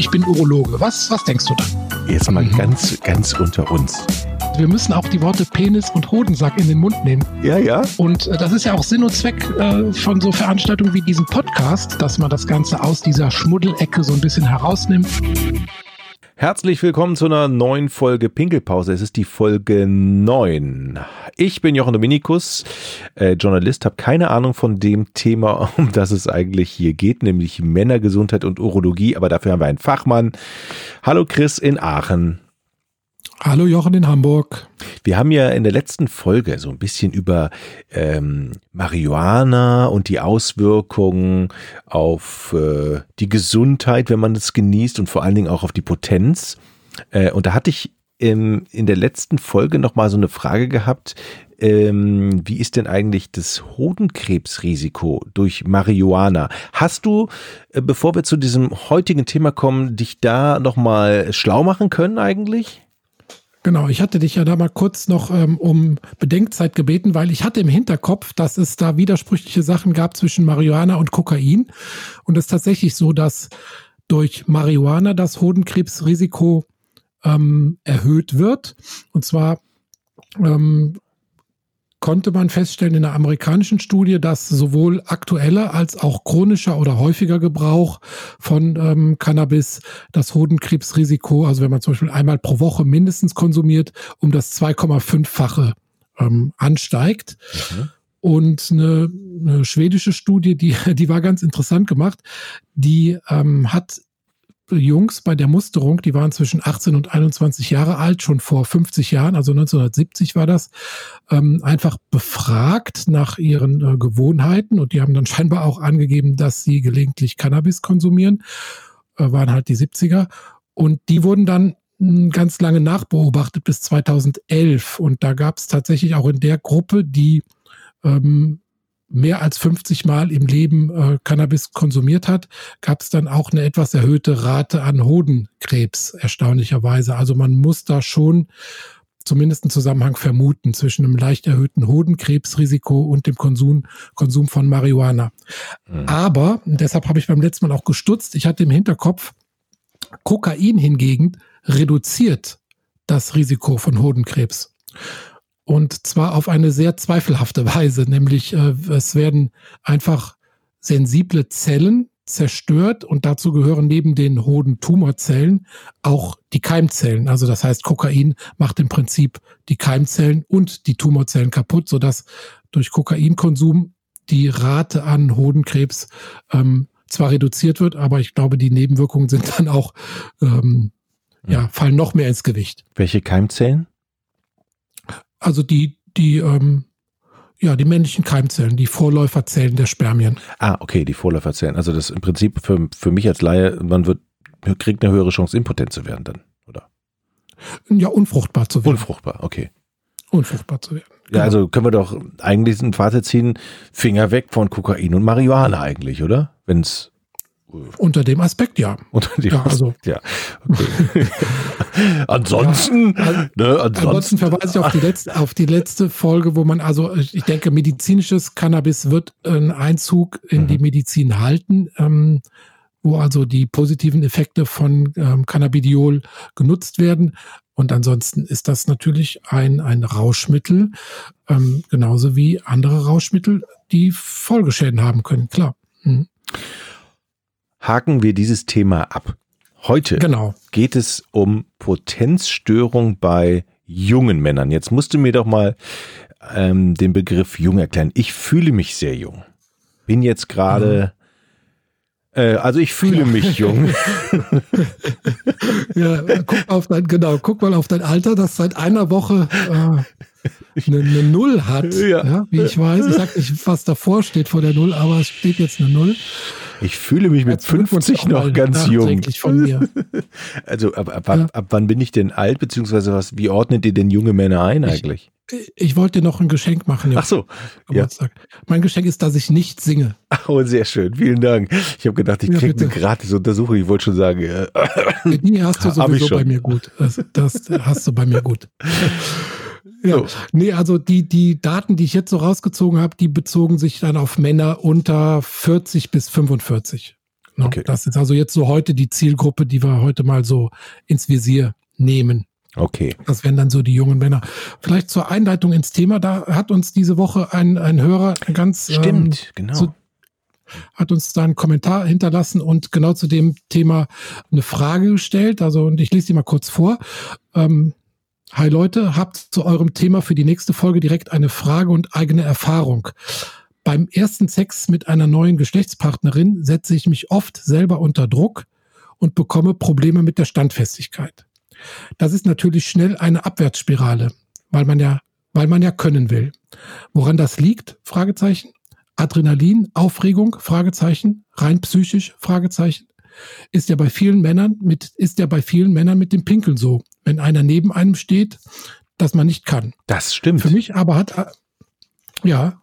ich bin Urologe. Was, was denkst du dann? Jetzt mal mhm. ganz, ganz unter uns. Wir müssen auch die Worte Penis und Hodensack in den Mund nehmen. Ja, ja. Und äh, das ist ja auch Sinn und Zweck äh, von so Veranstaltungen wie diesem Podcast, dass man das Ganze aus dieser Schmuddelecke so ein bisschen herausnimmt. Herzlich willkommen zu einer neuen Folge Pinkelpause. Es ist die Folge 9. Ich bin Jochen Dominikus, äh, Journalist, habe keine Ahnung von dem Thema, um das es eigentlich hier geht, nämlich Männergesundheit und Urologie, aber dafür haben wir einen Fachmann. Hallo Chris in Aachen. Hallo Jochen in Hamburg. Wir haben ja in der letzten Folge so ein bisschen über ähm, Marihuana und die Auswirkungen auf äh, die Gesundheit, wenn man es genießt und vor allen Dingen auch auf die Potenz. Äh, und da hatte ich ähm, in der letzten Folge nochmal so eine Frage gehabt, ähm, wie ist denn eigentlich das Hodenkrebsrisiko durch Marihuana? Hast du, äh, bevor wir zu diesem heutigen Thema kommen, dich da nochmal schlau machen können eigentlich? Genau, ich hatte dich ja da mal kurz noch ähm, um Bedenkzeit gebeten, weil ich hatte im Hinterkopf, dass es da widersprüchliche Sachen gab zwischen Marihuana und Kokain. Und es ist tatsächlich so, dass durch Marihuana das Hodenkrebsrisiko ähm, erhöht wird. Und zwar ähm, konnte man feststellen in der amerikanischen Studie, dass sowohl aktueller als auch chronischer oder häufiger Gebrauch von ähm, Cannabis das Hodenkrebsrisiko, also wenn man zum Beispiel einmal pro Woche mindestens konsumiert, um das 2,5-fache ähm, ansteigt. Mhm. Und eine, eine schwedische Studie, die, die war ganz interessant gemacht, die ähm, hat Jungs bei der Musterung, die waren zwischen 18 und 21 Jahre alt, schon vor 50 Jahren, also 1970 war das, ähm, einfach befragt nach ihren äh, Gewohnheiten und die haben dann scheinbar auch angegeben, dass sie gelegentlich Cannabis konsumieren, äh, waren halt die 70er und die wurden dann hm, ganz lange nachbeobachtet bis 2011 und da gab es tatsächlich auch in der Gruppe, die ähm, mehr als 50 Mal im Leben äh, Cannabis konsumiert hat, gab es dann auch eine etwas erhöhte Rate an Hodenkrebs, erstaunlicherweise. Also man muss da schon zumindest einen Zusammenhang vermuten zwischen einem leicht erhöhten Hodenkrebsrisiko und dem Konsum, Konsum von Marihuana. Mhm. Aber, deshalb habe ich beim letzten Mal auch gestutzt, ich hatte im Hinterkopf, Kokain hingegen reduziert das Risiko von Hodenkrebs. Und zwar auf eine sehr zweifelhafte Weise, nämlich äh, es werden einfach sensible Zellen zerstört und dazu gehören neben den hohen Tumorzellen auch die Keimzellen. Also das heißt, Kokain macht im Prinzip die Keimzellen und die Tumorzellen kaputt, sodass durch Kokainkonsum die Rate an Hodenkrebs ähm, zwar reduziert wird, aber ich glaube, die Nebenwirkungen sind dann auch, ähm, ja, fallen noch mehr ins Gewicht. Welche Keimzellen? Also die, die, ähm, ja, die männlichen Keimzellen, die Vorläuferzellen der Spermien. Ah, okay, die Vorläuferzellen. Also das im Prinzip für, für mich als Laie, man wird, kriegt eine höhere Chance, impotent zu werden dann, oder? Ja, unfruchtbar zu werden. Unfruchtbar, okay. Unfruchtbar zu werden. Genau. Ja, also können wir doch eigentlich ein Fazit ziehen, Finger weg von Kokain und Marihuana eigentlich, oder? Wenn es unter dem Aspekt ja. Unter dem ja, also. Aspekt, ja. Okay. ansonsten, ja, also, ne, ansonsten, ansonsten verweise ich auf die, letzte, auf die letzte Folge, wo man, also ich denke, medizinisches Cannabis wird einen Einzug in mhm. die Medizin halten, ähm, wo also die positiven Effekte von ähm, Cannabidiol genutzt werden. Und ansonsten ist das natürlich ein, ein Rauschmittel, ähm, genauso wie andere Rauschmittel, die Folgeschäden haben können, klar. Mhm haken wir dieses Thema ab. Heute genau. geht es um Potenzstörung bei jungen Männern. Jetzt musst du mir doch mal ähm, den Begriff jung erklären. Ich fühle mich sehr jung. Bin jetzt gerade, mhm. Also ich fühle ja. mich jung. ja, guck auf dein, genau, guck mal auf dein Alter, das seit einer Woche äh, eine, eine, Null hat. Ja. ja. wie ich weiß. Ich sag nicht, was davor steht vor der Null, aber es steht jetzt eine Null. Ich fühle mich mit 50 noch ganz jung. Von mir. Also ab, ab, ja. ab, wann bin ich denn alt, beziehungsweise was, wie ordnet ihr denn junge Männer ein eigentlich? Ich, wollte dir noch ein Geschenk machen. Ach so. Ja. Mein Geschenk ist, dass ich nicht singe. Oh, sehr schön. Vielen Dank. Ich habe gedacht, ich kriege eine gratis Untersuchung. Ich wollte schon sagen. Äh, Die hast du sowieso bei mir gut. Das, das hast du bei mir gut. Ja, so. nee, also die, die Daten, die ich jetzt so rausgezogen habe, die bezogen sich dann auf Männer unter 40 bis 45. Ne? Okay. Das ist also jetzt so heute die Zielgruppe, die wir heute mal so ins Visier nehmen. Okay. Das wären dann so die jungen Männer. Vielleicht zur Einleitung ins Thema. Da hat uns diese Woche ein, ein Hörer ganz ähm, Stimmt, genau. so- hat uns da einen Kommentar hinterlassen und genau zu dem Thema eine Frage gestellt. Also, und ich lese die mal kurz vor. Ähm, Hi Leute, habt zu eurem Thema für die nächste Folge direkt eine Frage und eigene Erfahrung. Beim ersten Sex mit einer neuen Geschlechtspartnerin setze ich mich oft selber unter Druck und bekomme Probleme mit der Standfestigkeit. Das ist natürlich schnell eine Abwärtsspirale, weil man ja, weil man ja können will. Woran das liegt? Fragezeichen. Adrenalin, Aufregung, Fragezeichen, rein psychisch, Fragezeichen. Ist ja bei vielen Männern mit, ist ja bei vielen Männern mit dem Pinkeln so. Wenn einer neben einem steht, dass man nicht kann. Das stimmt. Für mich aber hat, äh, ja,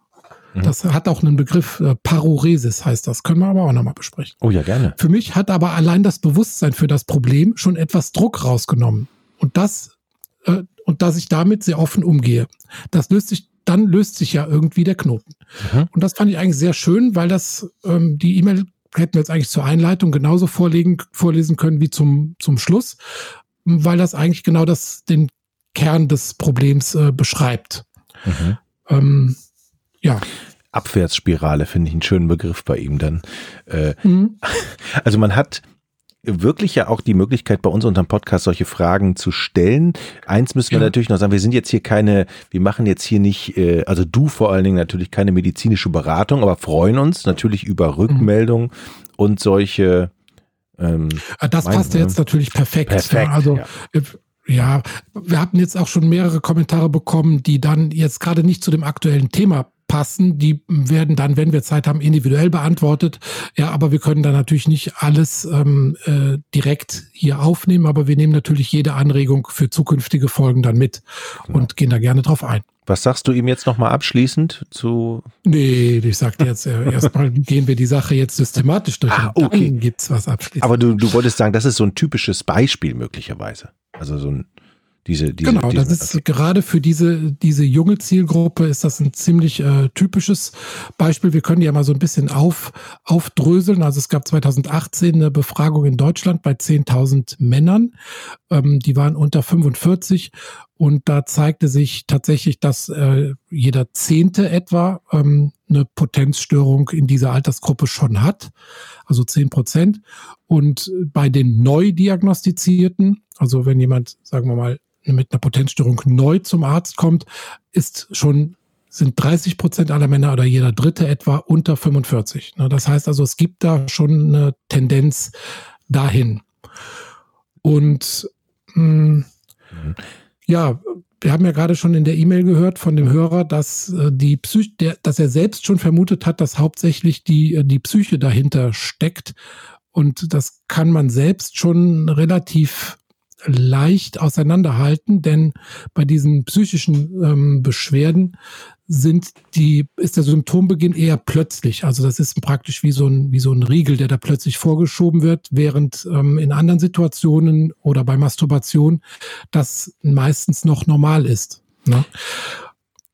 Mhm. das hat auch einen Begriff, äh, Paroresis heißt das. Können wir aber auch nochmal besprechen. Oh ja, gerne. Für mich hat aber allein das Bewusstsein für das Problem schon etwas Druck rausgenommen. Und das, äh, und dass ich damit sehr offen umgehe. Das löst sich, dann löst sich ja irgendwie der Knoten. Mhm. Und das fand ich eigentlich sehr schön, weil das, ähm, die E-Mail hätten wir jetzt eigentlich zur Einleitung genauso vorlegen, vorlesen können wie zum, zum Schluss, weil das eigentlich genau das, den Kern des Problems äh, beschreibt. Mhm. Ähm, ja. Abwärtsspirale finde ich einen schönen Begriff bei ihm dann. Äh, Mhm. Also man hat wirklich ja auch die Möglichkeit bei uns unterm Podcast solche Fragen zu stellen. Eins müssen wir Ja. natürlich noch sagen, wir sind jetzt hier keine, wir machen jetzt hier nicht, äh, also du vor allen Dingen natürlich keine medizinische Beratung, aber freuen uns natürlich über Rückmeldungen und solche ähm, Ah, Das passt ja jetzt natürlich perfekt. Perfekt, ja, also ja. äh, ja, wir hatten jetzt auch schon mehrere Kommentare bekommen, die dann jetzt gerade nicht zu dem aktuellen Thema passen. Die werden dann, wenn wir Zeit haben, individuell beantwortet. Ja, aber wir können da natürlich nicht alles ähm, äh, direkt hier aufnehmen, aber wir nehmen natürlich jede Anregung für zukünftige Folgen dann mit Genau. und gehen da gerne drauf ein. Was sagst du ihm jetzt nochmal abschließend zu? Nee, ich sagte jetzt äh, erstmal gehen wir die Sache jetzt systematisch durch Ah, okay. dann gibt's was abschließend. Aber du, du wolltest sagen, das ist so ein typisches Beispiel möglicherweise. Also so ein diese, diese Genau, diese, das ist gerade für diese, diese junge Zielgruppe ist das ein ziemlich äh, typisches Beispiel. Wir können die ja mal so ein bisschen auf, aufdröseln. Also es gab 2018 eine Befragung in Deutschland bei 10.000 Männern. Ähm, die waren unter 45 und da zeigte sich tatsächlich, dass äh, jeder Zehnte etwa ähm, eine Potenzstörung in dieser Altersgruppe schon hat, also 10 Prozent. Und bei den neu diagnostizierten, also wenn jemand, sagen wir mal, mit einer Potenzstörung neu zum Arzt kommt, ist schon sind 30 Prozent aller Männer oder jeder Dritte etwa unter 45. Ne, Das heißt also, es gibt da schon eine Tendenz dahin. Und mh, ja, wir haben ja gerade schon in der E-Mail gehört von dem Hörer, dass äh, die Psych der, dass er selbst schon vermutet hat, dass hauptsächlich die, äh, die Psyche dahinter steckt. Und das kann man selbst schon relativ leicht auseinanderhalten, denn bei diesen psychischen ähm, Beschwerden sind die, ist der Symptombeginn eher plötzlich. Also das ist praktisch wie so ein, wie so ein Riegel, der da plötzlich vorgeschoben wird, während ähm, in anderen Situationen oder bei Masturbation das meistens noch normal ist. Ne?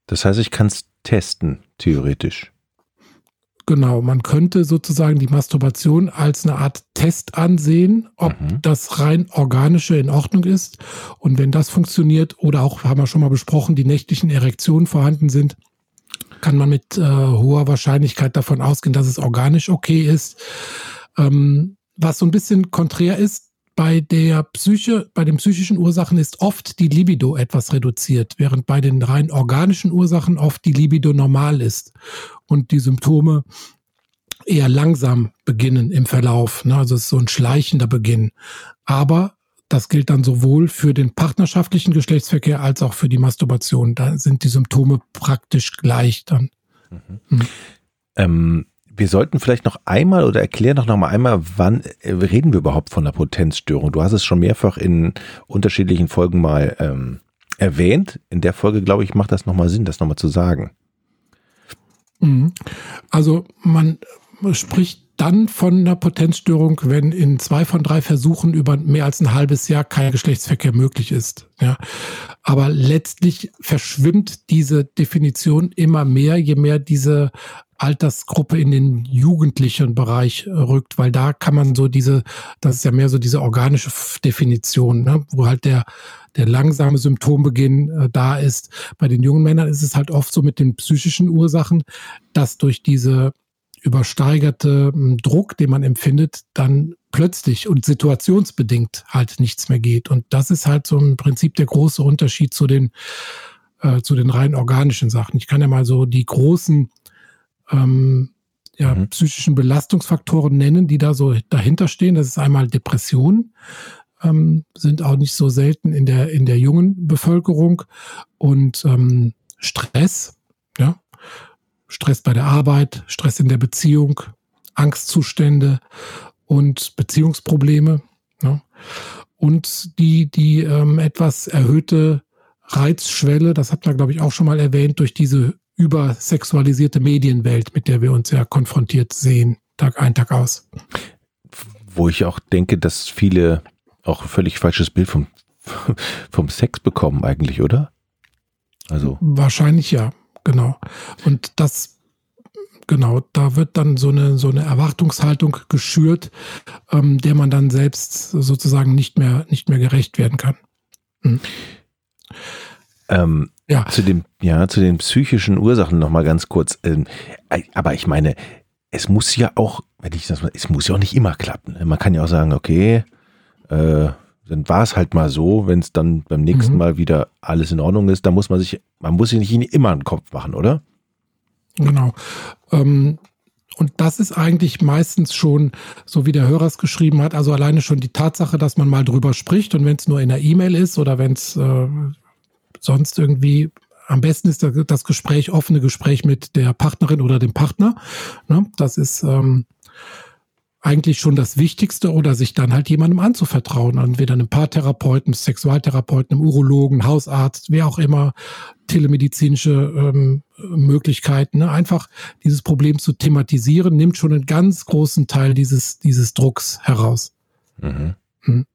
Das heißt, ich kann es testen, theoretisch. Genau, man könnte sozusagen die Masturbation als eine Art Test ansehen, ob Mhm. das rein organische in Ordnung ist. Und wenn das funktioniert oder auch, haben wir schon mal besprochen, die nächtlichen Erektionen vorhanden sind, kann man mit äh, hoher Wahrscheinlichkeit davon ausgehen, dass es organisch okay ist. Ähm, was so ein bisschen konträr ist, bei der Psyche, bei den psychischen Ursachen ist oft die Libido etwas reduziert, während bei den rein organischen Ursachen oft die Libido normal ist und die Symptome eher langsam beginnen im Verlauf. Ne? Also es ist so ein schleichender Beginn. Aber das gilt dann sowohl für den partnerschaftlichen Geschlechtsverkehr als auch für die Masturbation. Da sind die Symptome praktisch gleich dann. Ähm, wir sollten vielleicht noch einmal oder erklären doch noch mal einmal, wann äh, reden wir überhaupt von einer Potenzstörung? Du hast es schon mehrfach in unterschiedlichen Folgen mal ähm, erwähnt. In der Folge, glaube ich, macht das nochmal Sinn, das nochmal zu sagen. Mhm. Also man spricht dann von einer Potenzstörung, wenn in zwei von drei Versuchen über mehr als ein halbes Jahr kein Geschlechtsverkehr möglich ist. Ja. Aber letztlich verschwimmt diese Definition immer mehr, je mehr diese Altersgruppe in den jugendlichen Bereich rückt, weil da kann man so diese, das ist ja mehr so diese organische Definition, ne, wo halt der, der langsame Symptombeginn äh, da ist. Bei den jungen Männern ist es halt oft so mit den psychischen Ursachen, dass durch diese übersteigerte hm, Druck, den man empfindet, dann plötzlich und situationsbedingt halt nichts mehr geht. Und das ist halt so im Prinzip der große Unterschied zu den, äh, zu den rein organischen Sachen. Ich kann ja mal so die großen ähm, ja, mhm. psychischen Belastungsfaktoren nennen, die da so dahinter stehen. Das ist einmal Depression, ähm, sind auch nicht so selten in der, in der jungen Bevölkerung und ähm, Stress, ja, Stress bei der Arbeit, Stress in der Beziehung, Angstzustände und Beziehungsprobleme. Ja. Und die, die ähm, etwas erhöhte Reizschwelle, das habt ihr, glaube ich, auch schon mal erwähnt, durch diese übersexualisierte Medienwelt, mit der wir uns ja konfrontiert sehen, Tag ein, Tag aus. Wo ich auch denke, dass viele auch völlig falsches Bild vom, vom Sex bekommen eigentlich, oder? Also. Wahrscheinlich ja, genau. Und das, genau, da wird dann so eine, so eine Erwartungshaltung geschürt, ähm, der man dann selbst sozusagen nicht mehr, nicht mehr gerecht werden kann. Hm. Ähm, ja. Zu dem, ja, zu den psychischen Ursachen nochmal ganz kurz. Ähm, aber ich meine, es muss ja auch, wenn ich das mal, es muss ja auch nicht immer klappen. Man kann ja auch sagen, okay, äh, dann war es halt mal so, wenn es dann beim nächsten mhm. Mal wieder alles in Ordnung ist, dann muss man sich, man muss sich nicht immer einen Kopf machen, oder? Genau. Ähm, und das ist eigentlich meistens schon, so wie der Hörer es geschrieben hat, also alleine schon die Tatsache, dass man mal drüber spricht und wenn es nur in der E-Mail ist oder wenn es äh, sonst irgendwie am besten ist das Gespräch, offene Gespräch mit der Partnerin oder dem Partner. Ne? Das ist ähm, eigentlich schon das Wichtigste oder sich dann halt jemandem anzuvertrauen, entweder einem Paartherapeuten, Sexualtherapeuten, einem Urologen, Hausarzt, wer auch immer, telemedizinische ähm, Möglichkeiten. Ne? Einfach dieses Problem zu thematisieren, nimmt schon einen ganz großen Teil dieses, dieses Drucks heraus. Mhm. Hm.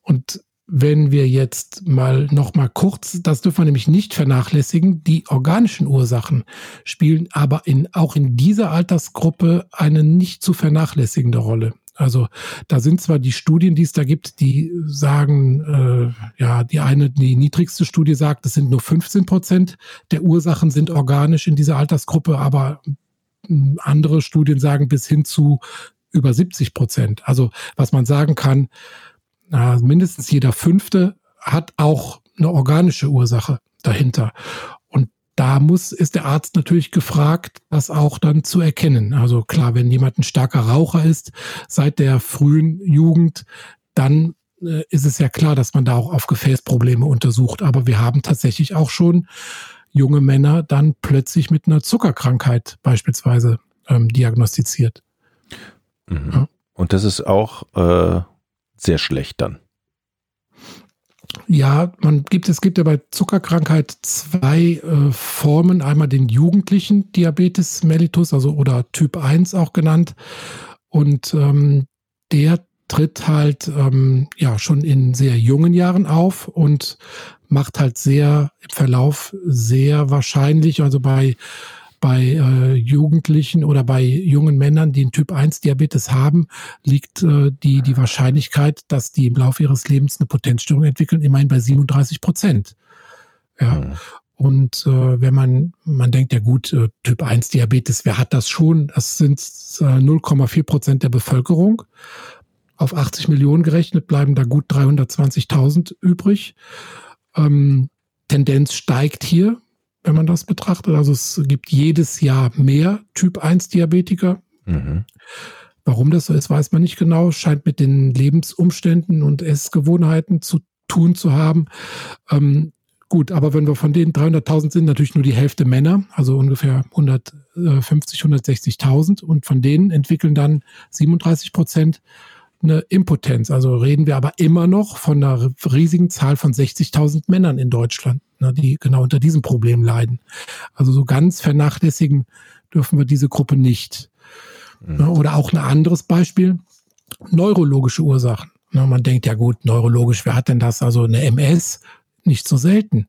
Und wenn wir jetzt mal noch mal kurz, das dürfen wir nämlich nicht vernachlässigen, die organischen Ursachen spielen aber in, auch in dieser Altersgruppe eine nicht zu vernachlässigende Rolle. Also da sind zwar die Studien, die es da gibt, die sagen, äh, ja, die eine, die niedrigste Studie sagt, es sind nur 15 Prozent der Ursachen sind organisch in dieser Altersgruppe, aber hm, andere Studien sagen bis hin zu über 70 Prozent. Also was man sagen kann, na, mindestens jeder fünfte hat auch eine organische Ursache dahinter. Und da muss, ist der Arzt natürlich gefragt, das auch dann zu erkennen. Also klar, wenn jemand ein starker Raucher ist, seit der frühen Jugend, dann äh, ist es ja klar, dass man da auch auf Gefäßprobleme untersucht. Aber wir haben tatsächlich auch schon junge Männer dann plötzlich mit einer Zuckerkrankheit beispielsweise ähm, diagnostiziert. Mhm. Ja. Und das ist auch äh, sehr schlecht dann. Ja, man gibt, es gibt ja bei Zuckerkrankheit zwei äh, Formen. Einmal den jugendlichen Diabetes mellitus, also oder Typ 1 auch genannt. Und ähm, der tritt halt ähm, ja schon in sehr jungen Jahren auf und macht halt sehr im Verlauf sehr wahrscheinlich, also bei bei äh, Jugendlichen oder bei jungen Männern, die einen Typ 1 Diabetes haben, liegt äh, die, die Wahrscheinlichkeit, dass die im Laufe ihres Lebens eine Potenzstörung entwickeln, immerhin bei 37 Prozent. Ja. Mhm. Und äh, wenn man, man denkt, ja gut, äh, Typ 1 Diabetes, wer hat das schon? Das sind äh, 0,4 Prozent der Bevölkerung. Auf 80 Millionen gerechnet bleiben da gut 320.000 übrig. Ähm, Tendenz steigt hier wenn man das betrachtet. Also es gibt jedes Jahr mehr Typ 1 Diabetiker. Mhm. Warum das so ist, weiß man nicht genau. Scheint mit den Lebensumständen und Essgewohnheiten zu tun zu haben. Ähm, gut, aber wenn wir von den 300.000 sind, natürlich nur die Hälfte Männer, also ungefähr 150, 160.000. Und von denen entwickeln dann 37 Prozent eine Impotenz. Also reden wir aber immer noch von einer riesigen Zahl von 60.000 Männern in Deutschland, ne, die genau unter diesem Problem leiden. Also so ganz vernachlässigen dürfen wir diese Gruppe nicht. Mhm. Ne, oder auch ein anderes Beispiel, neurologische Ursachen. Ne, man denkt, ja gut, neurologisch, wer hat denn das? Also eine MS, nicht so selten.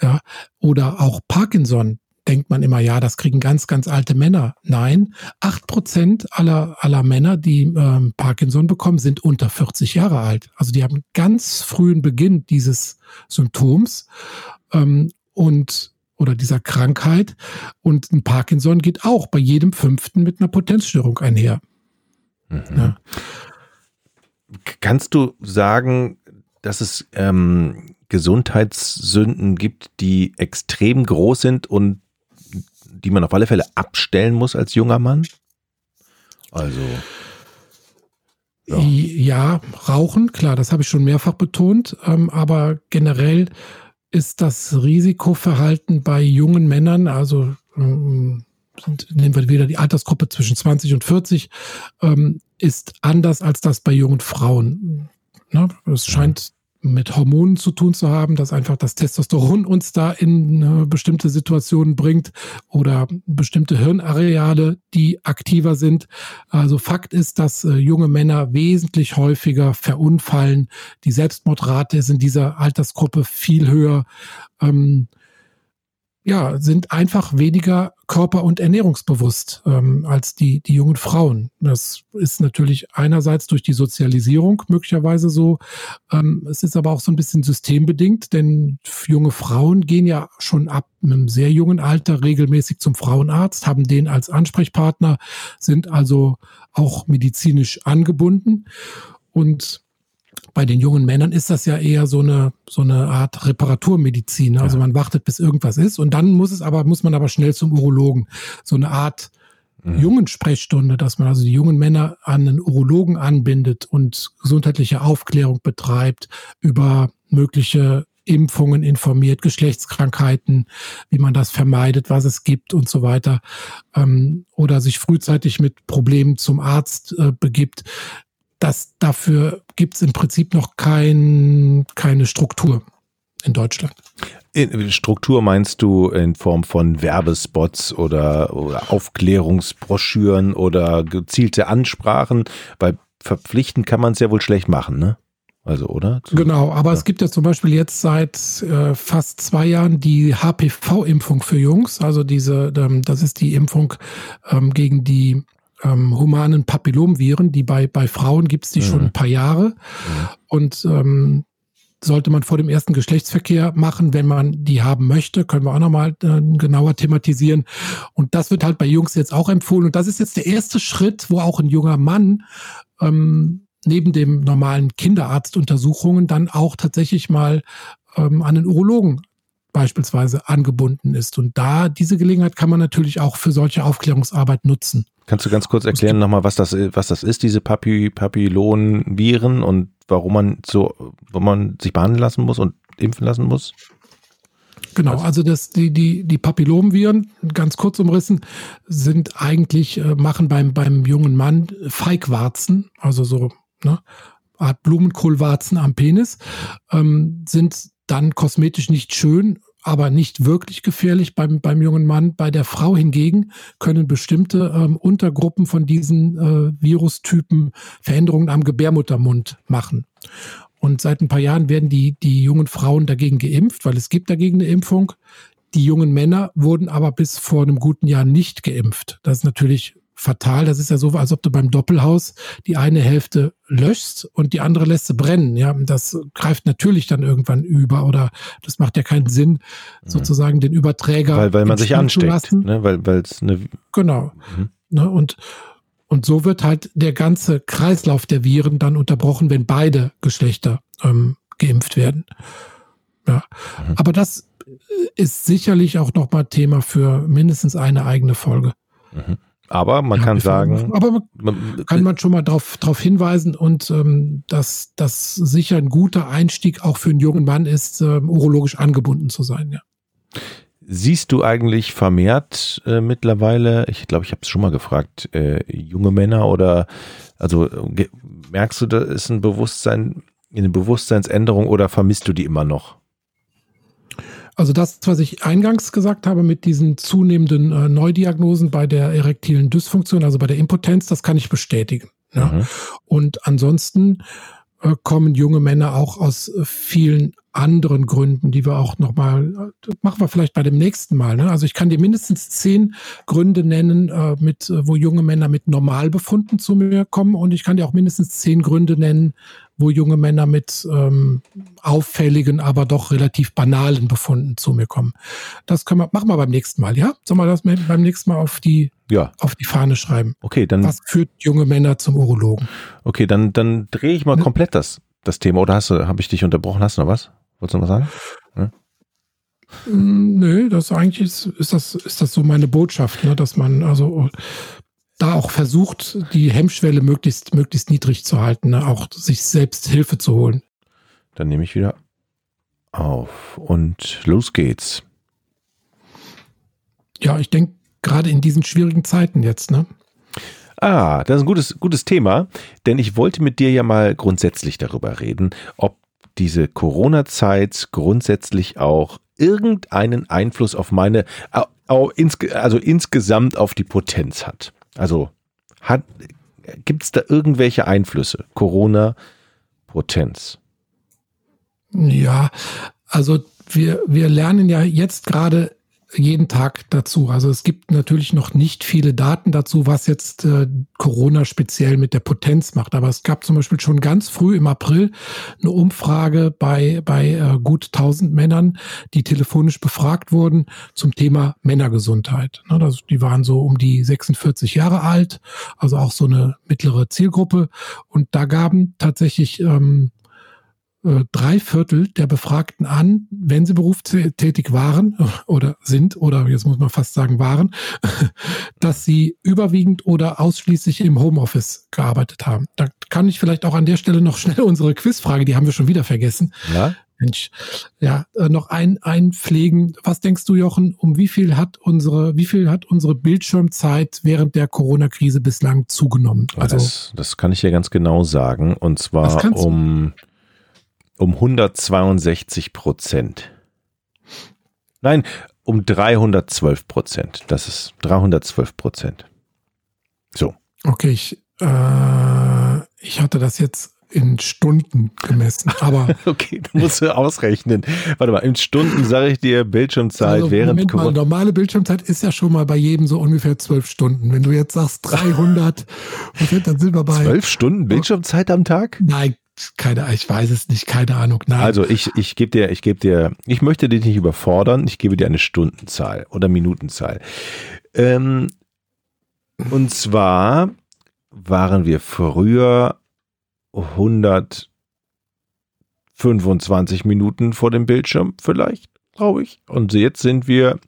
Ja, oder auch Parkinson, denkt man immer, ja, das kriegen ganz, ganz alte Männer. Nein, acht Prozent aller, aller Männer, die ähm, Parkinson bekommen, sind unter 40 Jahre alt. Also die haben ganz frühen Beginn dieses Symptoms ähm, und oder dieser Krankheit. Und ein Parkinson geht auch bei jedem Fünften mit einer Potenzstörung einher. Mhm. Ja. Kannst du sagen, dass es ähm, Gesundheitssünden gibt, die extrem groß sind und die man auf alle Fälle abstellen muss als junger Mann? Also. Ja, ja Rauchen, klar, das habe ich schon mehrfach betont, ähm, aber generell ist das Risikoverhalten bei jungen Männern, also ähm, sind, nehmen wir wieder die Altersgruppe zwischen 20 und 40, ähm, ist anders als das bei jungen Frauen. Ne? Es scheint mit Hormonen zu tun zu haben, dass einfach das Testosteron uns da in bestimmte Situationen bringt oder bestimmte Hirnareale, die aktiver sind. Also Fakt ist, dass äh, junge Männer wesentlich häufiger verunfallen. Die Selbstmordrate ist in dieser Altersgruppe viel höher. Ähm, ja, sind einfach weniger körper- und ernährungsbewusst ähm, als die, die jungen Frauen. Das ist natürlich einerseits durch die Sozialisierung möglicherweise so. Ähm, es ist aber auch so ein bisschen systembedingt, denn junge Frauen gehen ja schon ab einem sehr jungen Alter regelmäßig zum Frauenarzt, haben den als Ansprechpartner, sind also auch medizinisch angebunden. Und bei den jungen Männern ist das ja eher so eine, so eine Art Reparaturmedizin. Also ja. man wartet, bis irgendwas ist und dann muss es aber, muss man aber schnell zum Urologen. So eine Art mhm. jungen Sprechstunde, dass man also die jungen Männer an einen Urologen anbindet und gesundheitliche Aufklärung betreibt über mögliche Impfungen informiert, Geschlechtskrankheiten, wie man das vermeidet, was es gibt und so weiter, ähm, oder sich frühzeitig mit Problemen zum Arzt äh, begibt das, dafür gibt es im Prinzip noch kein, keine Struktur in Deutschland. In Struktur meinst du in Form von Werbespots oder, oder Aufklärungsbroschüren oder gezielte Ansprachen? Weil verpflichten kann man es ja wohl schlecht machen, ne? Also, oder? Genau, aber ja. es gibt ja zum Beispiel jetzt seit äh, fast zwei Jahren die HPV-Impfung für Jungs. Also diese, ähm, das ist die Impfung ähm, gegen die ähm, humanen Papillomviren, die bei, bei Frauen gibt es die mhm. schon ein paar Jahre. Mhm. Und ähm, sollte man vor dem ersten Geschlechtsverkehr machen, wenn man die haben möchte, können wir auch nochmal äh, genauer thematisieren. Und das wird halt bei Jungs jetzt auch empfohlen. Und das ist jetzt der erste Schritt, wo auch ein junger Mann ähm, neben dem normalen Kinderarztuntersuchungen dann auch tatsächlich mal ähm, an den Urologen beispielsweise angebunden ist. Und da diese Gelegenheit kann man natürlich auch für solche Aufklärungsarbeit nutzen. Kannst du ganz kurz erklären nochmal, was das, was das ist, diese Papy, Papillonviren und warum man so, warum man sich behandeln lassen muss und impfen lassen muss? Genau, also das, die, die, die Papillomviren, ganz kurz umrissen, sind eigentlich, äh, machen beim, beim jungen Mann Feigwarzen, also so, ne, Art Blumenkohlwarzen am Penis, ähm, sind dann kosmetisch nicht schön, aber nicht wirklich gefährlich beim, beim jungen Mann. Bei der Frau hingegen können bestimmte ähm, Untergruppen von diesen äh, Virustypen Veränderungen am Gebärmuttermund machen. Und seit ein paar Jahren werden die, die jungen Frauen dagegen geimpft, weil es gibt dagegen eine Impfung. Die jungen Männer wurden aber bis vor einem guten Jahr nicht geimpft. Das ist natürlich fatal. Das ist ja so, als ob du beim Doppelhaus die eine Hälfte löschst und die andere lässt sie brennen. Ja, das greift natürlich dann irgendwann über oder das macht ja keinen Sinn, mhm. sozusagen den Überträger. Weil, weil man sich ansteckt, ne? weil, weil es eine. Genau. Mhm. Ne? Und, und so wird halt der ganze Kreislauf der Viren dann unterbrochen, wenn beide Geschlechter ähm, geimpft werden. Ja. Mhm. Aber das ist sicherlich auch nochmal Thema für mindestens eine eigene Folge. Aber man ja, kann sagen. Aber man, kann man schon mal darauf drauf hinweisen und ähm, dass das sicher ein guter Einstieg auch für einen jungen Mann ist, ähm, urologisch angebunden zu sein, ja. Siehst du eigentlich vermehrt äh, mittlerweile, ich glaube, ich habe es schon mal gefragt, äh, junge Männer oder also merkst du, da ist ein Bewusstsein, eine Bewusstseinsänderung oder vermisst du die immer noch? Also das, was ich eingangs gesagt habe mit diesen zunehmenden äh, Neudiagnosen bei der erektilen Dysfunktion, also bei der Impotenz, das kann ich bestätigen. Ja. Mhm. Und ansonsten äh, kommen junge Männer auch aus äh, vielen anderen Gründen, die wir auch nochmal, äh, machen wir vielleicht bei dem nächsten Mal. Ne? Also ich kann dir mindestens zehn Gründe nennen, äh, mit, wo junge Männer mit Normalbefunden zu mir kommen und ich kann dir auch mindestens zehn Gründe nennen, wo junge Männer mit ähm, auffälligen, aber doch relativ banalen Befunden zu mir kommen. Das können wir, machen wir beim nächsten Mal, ja? Sollen wir das beim nächsten Mal auf die, ja. auf die Fahne schreiben? Okay, dann. Was führt junge Männer zum Urologen? Okay, dann, dann drehe ich mal ne? komplett das, das Thema. Oder hast du, habe ich dich unterbrochen? Hast du noch was? Wolltest du noch was sagen? Ja? Mm, nö, das eigentlich ist, ist das, ist das so meine Botschaft, ne, dass man also da auch versucht, die Hemmschwelle möglichst, möglichst niedrig zu halten, ne? auch sich selbst Hilfe zu holen. Dann nehme ich wieder auf und los geht's. Ja, ich denke, gerade in diesen schwierigen Zeiten jetzt, ne? Ah, das ist ein gutes, gutes Thema, denn ich wollte mit dir ja mal grundsätzlich darüber reden, ob diese Corona-Zeit grundsätzlich auch irgendeinen Einfluss auf meine, also insgesamt auf die Potenz hat. Also gibt es da irgendwelche Einflüsse? Corona, Potenz. Ja, also wir, wir lernen ja jetzt gerade jeden Tag dazu. Also es gibt natürlich noch nicht viele Daten dazu, was jetzt äh, Corona speziell mit der Potenz macht. Aber es gab zum Beispiel schon ganz früh im April eine Umfrage bei, bei äh, gut 1000 Männern, die telefonisch befragt wurden zum Thema Männergesundheit. Ne, das, die waren so um die 46 Jahre alt, also auch so eine mittlere Zielgruppe. Und da gaben tatsächlich ähm, äh, drei Viertel der Befragten an, wenn sie berufstätig waren oder sind oder jetzt muss man fast sagen waren, dass sie überwiegend oder ausschließlich im Homeoffice gearbeitet haben. Da kann ich vielleicht auch an der Stelle noch schnell unsere Quizfrage, die haben wir schon wieder vergessen. Ja. Mensch, ja, äh, noch ein, einpflegen. Was denkst du, Jochen, um wie viel hat unsere, wie viel hat unsere Bildschirmzeit während der Corona-Krise bislang zugenommen? Also, das, das kann ich ja ganz genau sagen. Und zwar um, du? Um 162 Prozent. Nein, um 312 Prozent. Das ist 312 Prozent. So. Okay, ich, äh, ich hatte das jetzt in Stunden gemessen, aber. okay, du musst du ausrechnen. Warte mal, in Stunden sage ich dir Bildschirmzeit also, während Moment mal, normale Bildschirmzeit ist ja schon mal bei jedem so ungefähr zwölf Stunden. Wenn du jetzt sagst 300%, dann sind wir bei. Zwölf Stunden Bildschirmzeit am Tag? Nein, keine, ich weiß es nicht, keine Ahnung. Nein. Also ich, ich gebe dir, ich gebe dir, ich möchte dich nicht überfordern, ich gebe dir eine Stundenzahl oder Minutenzahl. Ähm, und zwar waren wir früher 125 Minuten vor dem Bildschirm vielleicht, glaube ich. Und jetzt sind wir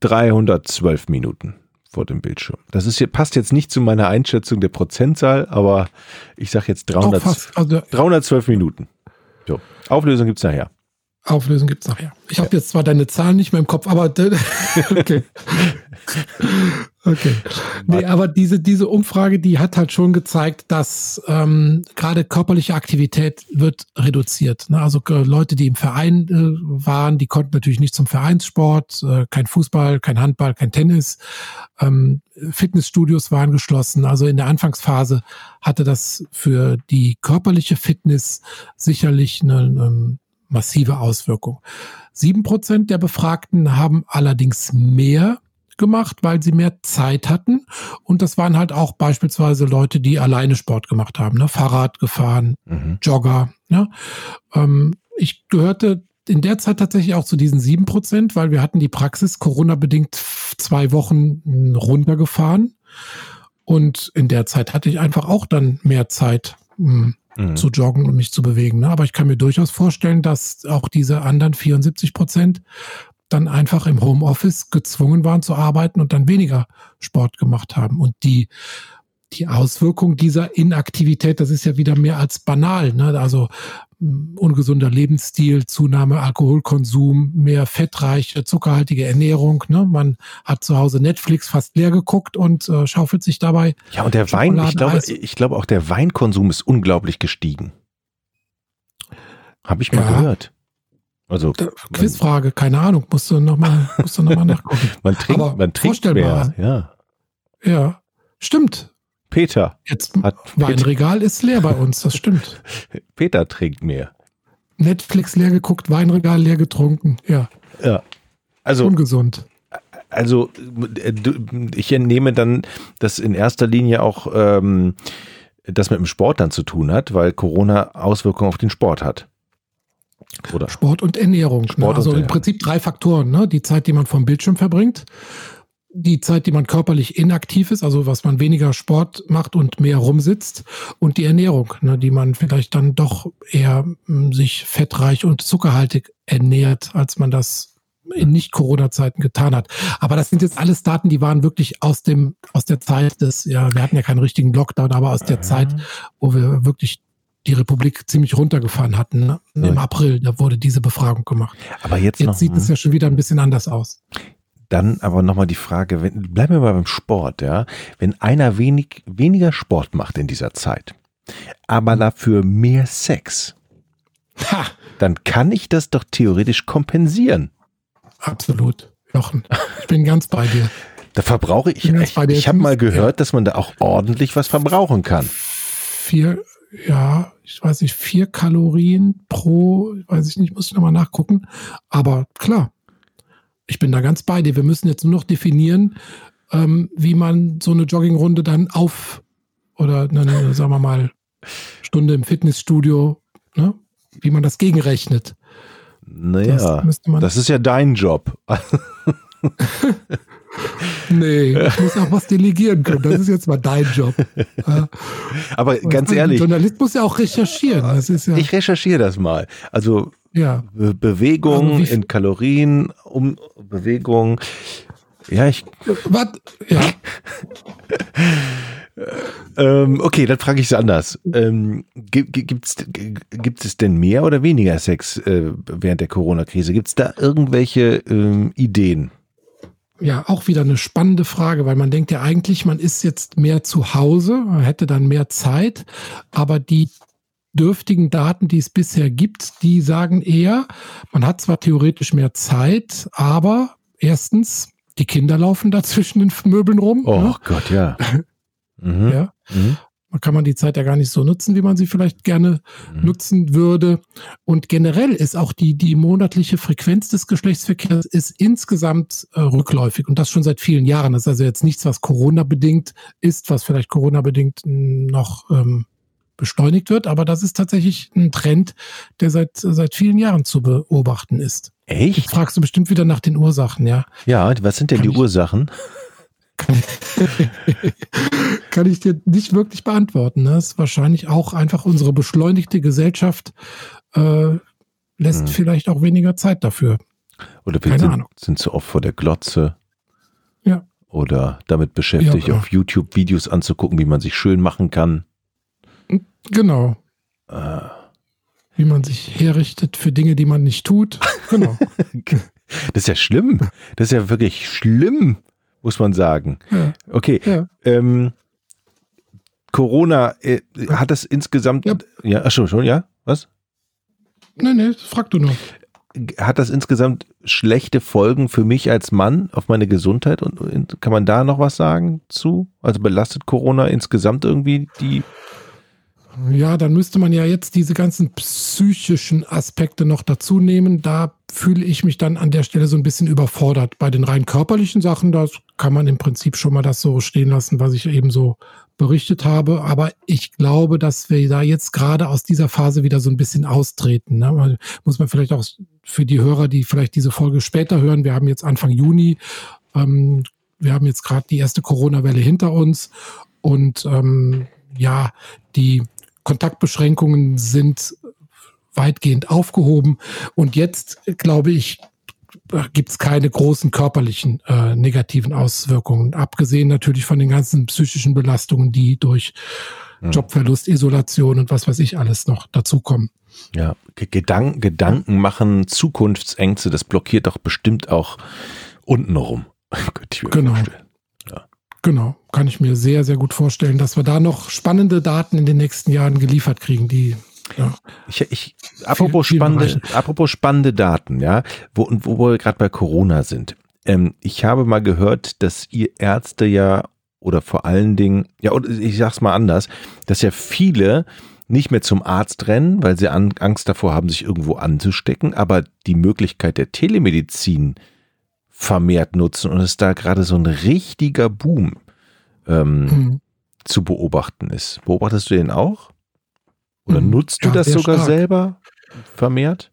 312 Minuten vor dem Bildschirm. Das ist, passt jetzt nicht zu meiner Einschätzung der Prozentzahl, aber ich sage jetzt 300, fast, also, 312 Minuten. So, Auflösung gibt es nachher. Auflösung gibt es nachher. Ich habe jetzt zwar deine Zahlen nicht mehr im Kopf, aber okay. okay. Nee, aber diese, diese Umfrage, die hat halt schon gezeigt, dass ähm, gerade körperliche Aktivität wird reduziert. Ne? Also äh, Leute, die im Verein äh, waren, die konnten natürlich nicht zum Vereinssport, äh, kein Fußball, kein Handball, kein Tennis. Ähm, Fitnessstudios waren geschlossen. Also in der Anfangsphase hatte das für die körperliche Fitness sicherlich eine, eine massive Auswirkung. Sieben Prozent der Befragten haben allerdings mehr gemacht, weil sie mehr Zeit hatten. Und das waren halt auch beispielsweise Leute, die alleine Sport gemacht haben, ne? Fahrrad gefahren, mhm. Jogger. Ne? Ähm, ich gehörte in der Zeit tatsächlich auch zu diesen sieben Prozent, weil wir hatten die Praxis Corona-bedingt zwei Wochen runtergefahren. Und in der Zeit hatte ich einfach auch dann mehr Zeit, hm, mhm. zu joggen und mich zu bewegen. Ne? Aber ich kann mir durchaus vorstellen, dass auch diese anderen 74 Prozent dann einfach im Homeoffice gezwungen waren zu arbeiten und dann weniger Sport gemacht haben. Und die die Auswirkung dieser Inaktivität, das ist ja wieder mehr als banal. Ne? Also mm, ungesunder Lebensstil, Zunahme Alkoholkonsum, mehr fettreiche, zuckerhaltige Ernährung. Ne? Man hat zu Hause Netflix fast leer geguckt und äh, schaufelt sich dabei. Ja, und der Wein, ich glaube, ich glaube auch der Weinkonsum ist unglaublich gestiegen. Habe ich mal ja. gehört. Also Quizfrage, keine Ahnung, musst du nochmal noch nachgucken. man trinkt, man trinkt mehr, ja. Ja, stimmt. Peter. Jetzt hat Weinregal Peter. ist leer bei uns, das stimmt. Peter trinkt mehr. Netflix leer geguckt, Weinregal leer getrunken, ja. Ja. Also. Ungesund. Also, äh, ich entnehme dann, dass in erster Linie auch ähm, das mit dem Sport dann zu tun hat, weil Corona Auswirkungen auf den Sport hat. Oder? Sport und Ernährung. Ne? Sport ne? Also und im Prinzip drei Faktoren. Ne? Die Zeit, die man vom Bildschirm verbringt, die Zeit, die man körperlich inaktiv ist, also was man weniger Sport macht und mehr rumsitzt und die Ernährung, ne, die man vielleicht dann doch eher m, hm, sich fettreich und zuckerhaltig ernährt, als man das in Nicht-Corona-Zeiten getan hat. Aber das sind jetzt alles Daten, die waren wirklich aus dem, aus der Zeit des, ja, wir hatten ja keinen richtigen Lockdown, aber aus der Zeit, wo wir wirklich die Republik ziemlich runtergefahren hatten. Ne? Im April, da wurde diese Befragung gemacht. Aber jetzt, jetzt noch, sieht es ja schon wieder ein bisschen anders aus. Dann aber nochmal die Frage, wenn, bleiben wir mal beim Sport, ja. Wenn einer wenig, weniger Sport macht in dieser Zeit, aber dafür mehr Sex, ha. dann kann ich das doch theoretisch kompensieren. Absolut, Jochen. Ich bin ganz bei dir. Da verbrauche ich, ich, ich habe mal gehört, dass man da auch ordentlich was verbrauchen kann. Vier, ja, ich weiß nicht, vier Kalorien pro, weiß ich nicht, muss ich nochmal nachgucken. Aber klar, ich bin da ganz bei dir. Wir müssen jetzt nur noch definieren, ähm, wie man so eine Joggingrunde dann auf oder eine, sagen wir mal, Stunde im Fitnessstudio, ne, wie man das gegenrechnet. Naja, das, das ist ja dein Job. nee, ich muss auch was delegieren können. Das ist jetzt mal dein Job. Aber ganz ehrlich. Journalist muss ja auch recherchieren. Ja ich recherchiere das mal. Also ja. Be Bewegung also in Kalorien, um Bewegung. Ja, ich. Was? Ja. ähm, okay, dann frage ich es anders. Ähm, gibt es denn mehr oder weniger Sex äh, während der Corona-Krise? Gibt es da irgendwelche ähm, Ideen? Ja, auch wieder eine spannende Frage, weil man denkt ja eigentlich, man ist jetzt mehr zu Hause, man hätte dann mehr Zeit, aber die dürftigen Daten, die es bisher gibt, die sagen eher, man hat zwar theoretisch mehr Zeit, aber erstens, die Kinder laufen da zwischen den Möbeln rum. Oh ne? Gott, ja. Mhm. Ja. Mhm. Man kann man die Zeit ja gar nicht so nutzen, wie man sie vielleicht gerne mhm. nutzen würde. Und generell ist auch die, die monatliche Frequenz des Geschlechtsverkehrs ist insgesamt äh, rückläufig und das schon seit vielen Jahren. Das ist also jetzt nichts, was Corona-bedingt ist, was vielleicht Corona-bedingt noch ähm, beschleunigt wird, aber das ist tatsächlich ein Trend, der seit, seit vielen Jahren zu beobachten ist. Echt? Jetzt fragst du bestimmt wieder nach den Ursachen, ja. Ja, was sind denn kann die ich, Ursachen? Kann, kann, ich dir nicht wirklich beantworten. Das ist wahrscheinlich auch einfach unsere beschleunigte Gesellschaft äh, lässt hm. vielleicht auch weniger Zeit dafür. Oder wir Keine sind, Ahnung. sind zu oft vor der Glotze. Ja. Oder damit beschäftigt, ja, auf YouTube Videos anzugucken, wie man sich schön machen kann. Genau. Äh. Wie man sich herrichtet für Dinge, die man nicht tut. Genau. das ist ja schlimm. Das ist ja wirklich schlimm, muss man sagen. Ja. Okay. Ja. Ähm, Corona, äh, hat das insgesamt. Ja, ja ach schon, schon, ja? Was? Nee, nee, frag du nur. Hat das insgesamt schlechte Folgen für mich als Mann auf meine Gesundheit? Und kann man da noch was sagen zu? Also belastet Corona insgesamt irgendwie die ja, dann müsste man ja jetzt diese ganzen psychischen Aspekte noch dazu nehmen. Da fühle ich mich dann an der Stelle so ein bisschen überfordert. Bei den rein körperlichen Sachen, da kann man im Prinzip schon mal das so stehen lassen, was ich eben so berichtet habe. Aber ich glaube, dass wir da jetzt gerade aus dieser Phase wieder so ein bisschen austreten. Ne? Muss man vielleicht auch für die Hörer, die vielleicht diese Folge später hören, wir haben jetzt Anfang Juni, ähm, wir haben jetzt gerade die erste Corona-Welle hinter uns und ähm, ja, die Kontaktbeschränkungen sind weitgehend aufgehoben. Und jetzt, glaube ich, gibt es keine großen körperlichen äh, negativen Auswirkungen, abgesehen natürlich von den ganzen psychischen Belastungen, die durch hm. Jobverlust, Isolation und was weiß ich alles noch dazukommen. Ja, Gedanken, Gedanken machen, Zukunftsängste, das blockiert doch bestimmt auch untenrum. genau. Genau, kann ich mir sehr, sehr gut vorstellen, dass wir da noch spannende Daten in den nächsten Jahren geliefert kriegen, die ja. Ich, ich, apropos, viel, spannende, apropos spannende Daten, ja, wo, wo wir gerade bei Corona sind. Ähm, ich habe mal gehört, dass ihr Ärzte ja oder vor allen Dingen, ja, und ich sag's mal anders, dass ja viele nicht mehr zum Arzt rennen, weil sie Angst davor haben, sich irgendwo anzustecken, aber die Möglichkeit der Telemedizin vermehrt nutzen und es da gerade so ein richtiger Boom ähm, mhm. zu beobachten ist. Beobachtest du den auch? Oder mhm. nutzt du ja, das sogar stark. selber vermehrt?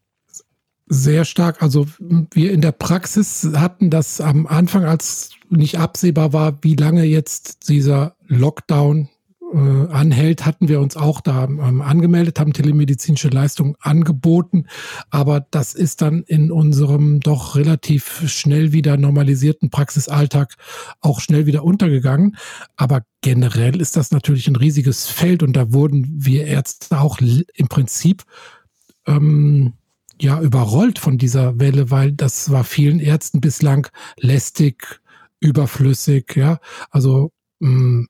Sehr stark. Also wir in der Praxis hatten das am Anfang, als nicht absehbar war, wie lange jetzt dieser Lockdown äh, anhält, hatten wir uns auch da ähm, angemeldet, haben telemedizinische Leistungen angeboten. Aber das ist dann in unserem doch relativ schnell wieder normalisierten Praxisalltag auch schnell wieder untergegangen. Aber generell ist das natürlich ein riesiges Feld und da wurden wir Ärzte auch im Prinzip ähm, ja überrollt von dieser Welle, weil das war vielen Ärzten bislang lästig, überflüssig, ja. Also mh, mm,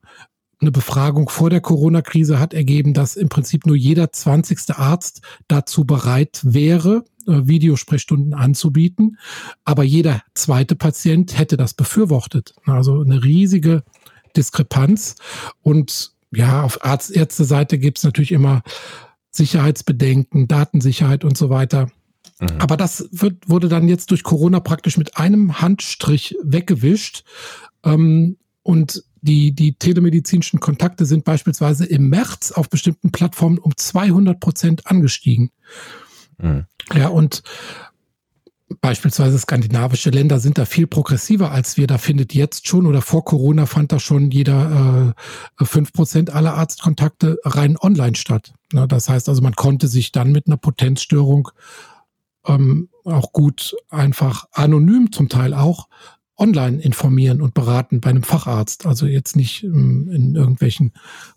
eine Befragung vor der Corona-Krise hat ergeben, dass im Prinzip nur jeder zwanzigste Arzt dazu bereit wäre, äh, Videosprechstunden anzubieten. Aber jeder zweite Patient hätte das befürwortet. Also eine riesige Diskrepanz. Und ja, auf Arztärzte-Seite gibt es natürlich immer Sicherheitsbedenken, Datensicherheit und so weiter. Mhm. Aber das wird, wurde dann jetzt durch Corona praktisch mit einem Handstrich weggewischt. Ähm, und die, die telemedizinischen Kontakte sind beispielsweise im März auf bestimmten Plattformen um 200 Prozent angestiegen. Mhm. Ja, und beispielsweise skandinavische Länder sind da viel progressiver als wir. Da findet jetzt schon oder vor Corona fand da schon jeder äh, fünf äh, Prozent aller Arztkontakte rein online statt. Ja, das heißt also, man konnte sich dann mit einer Potenzstörung ähm, auch gut einfach anonym zum Teil auch online informieren und beraten bei einem Facharzt. Also jetzt nicht ähm, in irgendwelchen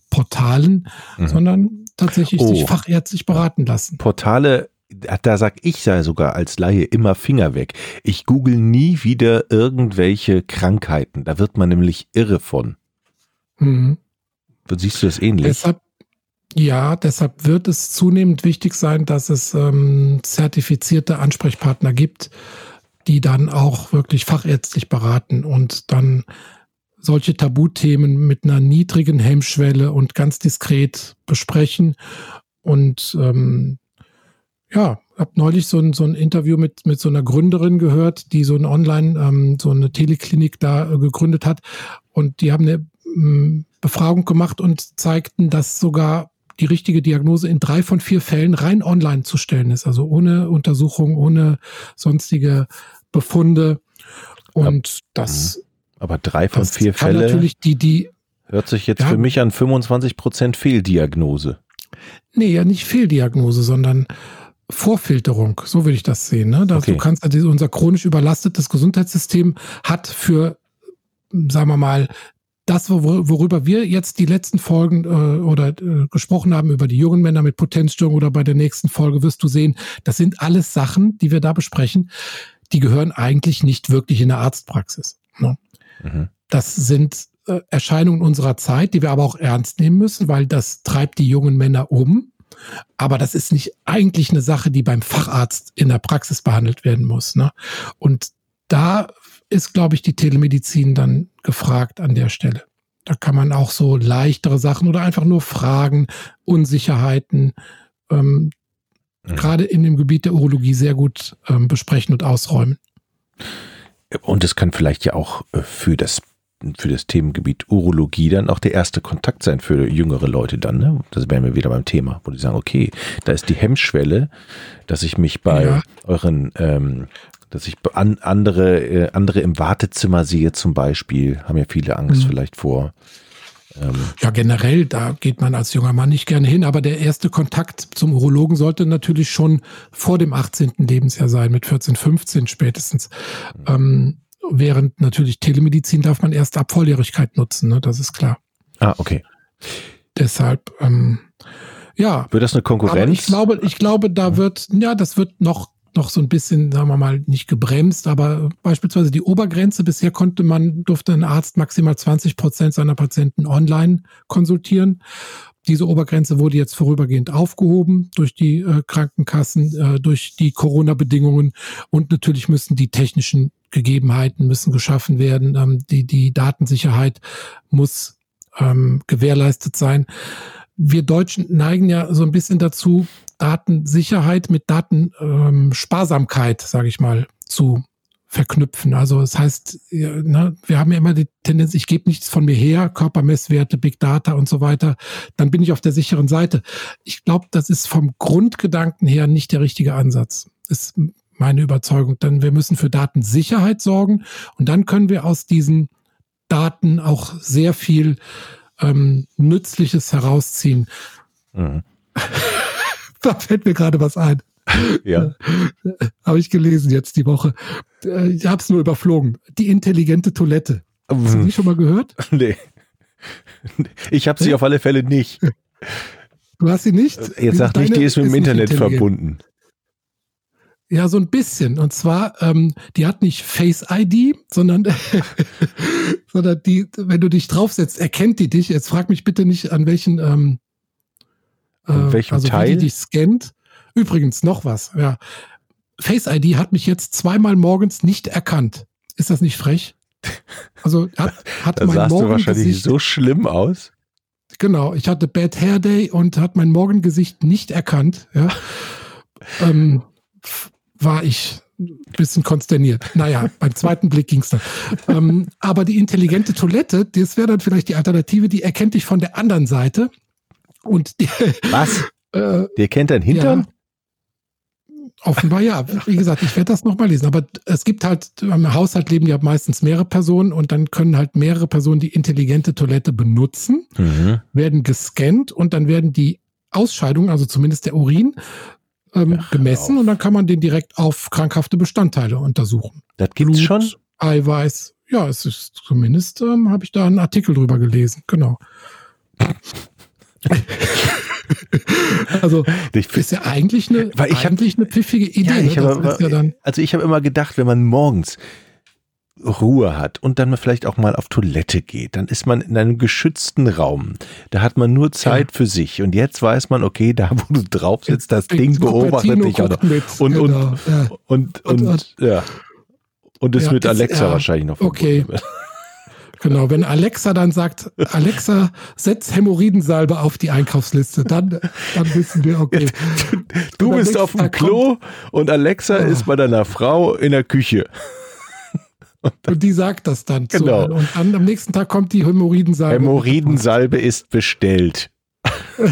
Portalen, mhm. sondern tatsächlich oh. sich fachärztlich beraten lassen. Portale da sag ich sei sogar als Laie immer Finger weg. Ich google nie wieder irgendwelche Krankheiten. Da wird man nämlich irre von. Mhm. Siehst du das ähnlich? Deshalb, ja, deshalb wird es zunehmend wichtig sein, dass es ähm, zertifizierte Ansprechpartner gibt, die dann auch wirklich fachärztlich beraten und dann solche Tabuthemen mit einer niedrigen Hemmschwelle und ganz diskret besprechen. Und ähm, ja, habe neulich so ein, so ein Interview mit, mit so einer Gründerin gehört, die so ein Online, ähm, so eine Teleklinik da äh, gegründet hat. Und die haben eine ähm, Befragung gemacht und zeigten, dass sogar die richtige Diagnose in drei von vier Fällen rein online zu stellen ist. Also ohne Untersuchung, ohne sonstige Befunde. Und ja. das. Mhm. Aber drei von vier Fällen. Natürlich die, die. Hört sich jetzt ja, für mich an 25 Prozent Fehldiagnose. Nee, ja nicht Fehldiagnose, sondern Vorfilterung. So würde ich das sehen. Ne? Dass okay. Du kannst, also unser chronisch überlastetes Gesundheitssystem hat für, sagen wir mal, das, worüber wir jetzt die letzten Folgen äh, oder äh, gesprochen haben, über die jungen Männer mit Potenzstörung oder bei der nächsten Folge wirst du sehen, das sind alles Sachen, die wir da besprechen, die gehören eigentlich nicht wirklich in der Arztpraxis. Ne? Mhm. Das sind äh, Erscheinungen unserer Zeit, die wir aber auch ernst nehmen müssen, weil das treibt die jungen Männer um. Aber das ist nicht eigentlich eine Sache, die beim Facharzt in der Praxis behandelt werden muss. Ne? Und da ist, glaube ich, die Telemedizin dann gefragt an der Stelle. Da kann man auch so leichtere Sachen oder einfach nur Fragen, Unsicherheiten, ähm, mhm. gerade in dem Gebiet der Urologie sehr gut ähm, besprechen und ausräumen. Und es kann vielleicht ja auch äh, für das für das Themengebiet Urologie dann auch der erste Kontakt sein für jüngere Leute dann. Ne? Das wären wir wieder beim Thema, wo die sagen, okay, da ist die Hemmschwelle, dass ich mich bei ja. euren, ähm, dass ich an, andere, äh, andere im Wartezimmer sehe zum Beispiel, haben ja viele Angst mhm. vielleicht vor. Ähm, ja, generell, da geht man als junger Mann nicht gerne hin, aber der erste Kontakt zum Urologen sollte natürlich schon vor dem 18. Lebensjahr sein, mit 14, 15 spätestens. Mhm. Ähm, während natürlich Telemedizin darf man erst ab Volljährigkeit nutzen, ne? das ist klar. Ah, okay. Deshalb, ähm, ja. Wird das eine Konkurrenz? Aber ich glaube, ich glaube, da wird, ja, das wird noch noch so ein bisschen, sagen wir mal, nicht gebremst, aber beispielsweise die Obergrenze, bisher konnte man, durfte ein Arzt maximal 20 Prozent seiner Patienten online konsultieren. Diese Obergrenze wurde jetzt vorübergehend aufgehoben durch die äh, Krankenkassen, äh, durch die Corona-Bedingungen und natürlich müssen die technischen Gegebenheiten müssen geschaffen werden. Ähm, die, die Datensicherheit muss ähm, gewährleistet sein. Wir Deutschen neigen ja so ein bisschen dazu, Datensicherheit mit Datensparsamkeit, ähm, sage ich mal, zu verknüpfen. Also das heißt, ne, wir haben ja immer die Tendenz, ich gebe nichts von mir her, Körpermesswerte, Big Data und so weiter, dann bin ich auf der sicheren Seite. Ich glaube, das ist vom Grundgedanken her nicht der richtige Ansatz. Ist meine Überzeugung. Denn wir müssen für Datensicherheit sorgen und dann können wir aus diesen Daten auch sehr viel ähm, Nützliches herausziehen. Mhm. da fällt mir gerade was ein. Ja. Habe ich gelesen jetzt die Woche. Äh, ich habe es nur überflogen. Die intelligente Toilette. Hast du die schon mal gehört? Nee. Ich habe sie auf alle Fälle nicht. Du hast sie nicht? Jetzt sag nicht, die ist mit dem Internet verbunden. Ja, so ein bisschen. Und zwar, ähm, die hat nicht Face ID, sondern, sondern die, wenn du dich draufsetzt, erkennt die dich. Jetzt frag mich bitte nicht, an welchen, ähm, äh, an welchem also Teil? die dich scannt. Übrigens noch was, ja. Face ID hat mich jetzt zweimal morgens nicht erkannt. Ist das nicht frech? Also hat, hat da mein sahst Morgengesicht, du wahrscheinlich so schlimm aus. Genau, ich hatte Bad Hair Day und hat mein Morgengesicht nicht erkannt. Ja. ähm, war ich ein bisschen konsterniert. Naja, beim zweiten Blick ging es dann. Ähm, aber die intelligente Toilette, das wäre dann vielleicht die Alternative, die erkennt dich von der anderen Seite. Und die, Was? Äh, die erkennt dein Hintern? Ja, Offenbar ja. Wie gesagt, ich werde das nochmal lesen. Aber es gibt halt, im Haushalt leben ja meistens mehrere Personen und dann können halt mehrere Personen die intelligente Toilette benutzen, mhm. werden gescannt und dann werden die Ausscheidungen, also zumindest der Urin, ähm, Ach, gemessen und dann kann man den direkt auf krankhafte Bestandteile untersuchen. Das gibt's Blut, schon? Eiweiß. Ja, es ist zumindest, ähm, habe ich da einen Artikel drüber gelesen. Genau. also ich ist ja eigentlich eine, weil ich eigentlich hab, eine pfiffige Idee. Ja, ne? hab, ja also ich habe immer gedacht, wenn man morgens Ruhe hat und dann vielleicht auch mal auf Toilette geht, dann ist man in einem geschützten Raum. Da hat man nur Zeit ja. für sich. Und jetzt weiß man, okay, da wo du drauf sitzt, das Ding beobachtet dich. Oder, und, genau. und, ja. und, und, und, ja. Und ist mit Alexa wahrscheinlich noch. Okay. Genau, wenn Alexa dann sagt, Alexa, setz Hämorrhoidensalbe auf die Einkaufsliste, dann, dann wissen wir, okay. Du, du bist auf dem Klo und Alexa oh. ist bei deiner Frau in der Küche. Und, die sagt das dann. Genau. Zu, und dann am nächsten Tag kommt die Hämorrhoidensalbe. Hämorrhoidensalbe ist bestellt.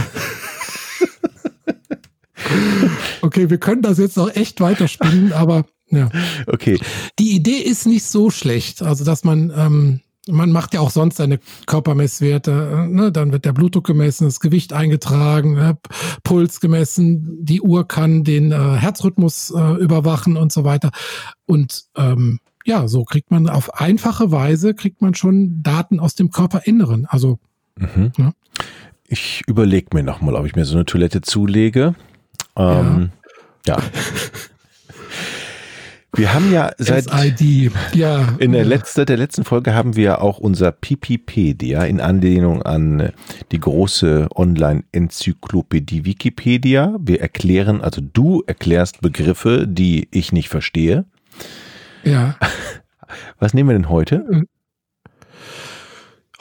okay, wir können das jetzt noch echt weiterspinnen, aber ja. Okay. Die Idee ist nicht so schlecht. Also, dass man ähm, man macht ja auch sonst seine Körpermesswerte. Ne? Dann wird der Blutdruck gemessen, das Gewicht eingetragen, ne? Puls gemessen, die Uhr kann den äh, Herzrhythmus äh, überwachen und so weiter. Und ähm, ja, so kriegt man auf einfache Weise kriegt man schon Daten aus dem Körperinneren. Also mhm. ja. ich überlege mir nochmal, ob ich mir so eine Toilette zulege. Ähm, ja. ja. Wir haben ja seit SID. Ja. in der letzten, der letzten Folge haben wir auch unser Pipipedia in Anlehnung an die große Online-Enzyklopädie Wikipedia. Wir erklären, also du erklärst Begriffe, die ich nicht verstehe. Ja. Was nehmen wir denn heute? Äh,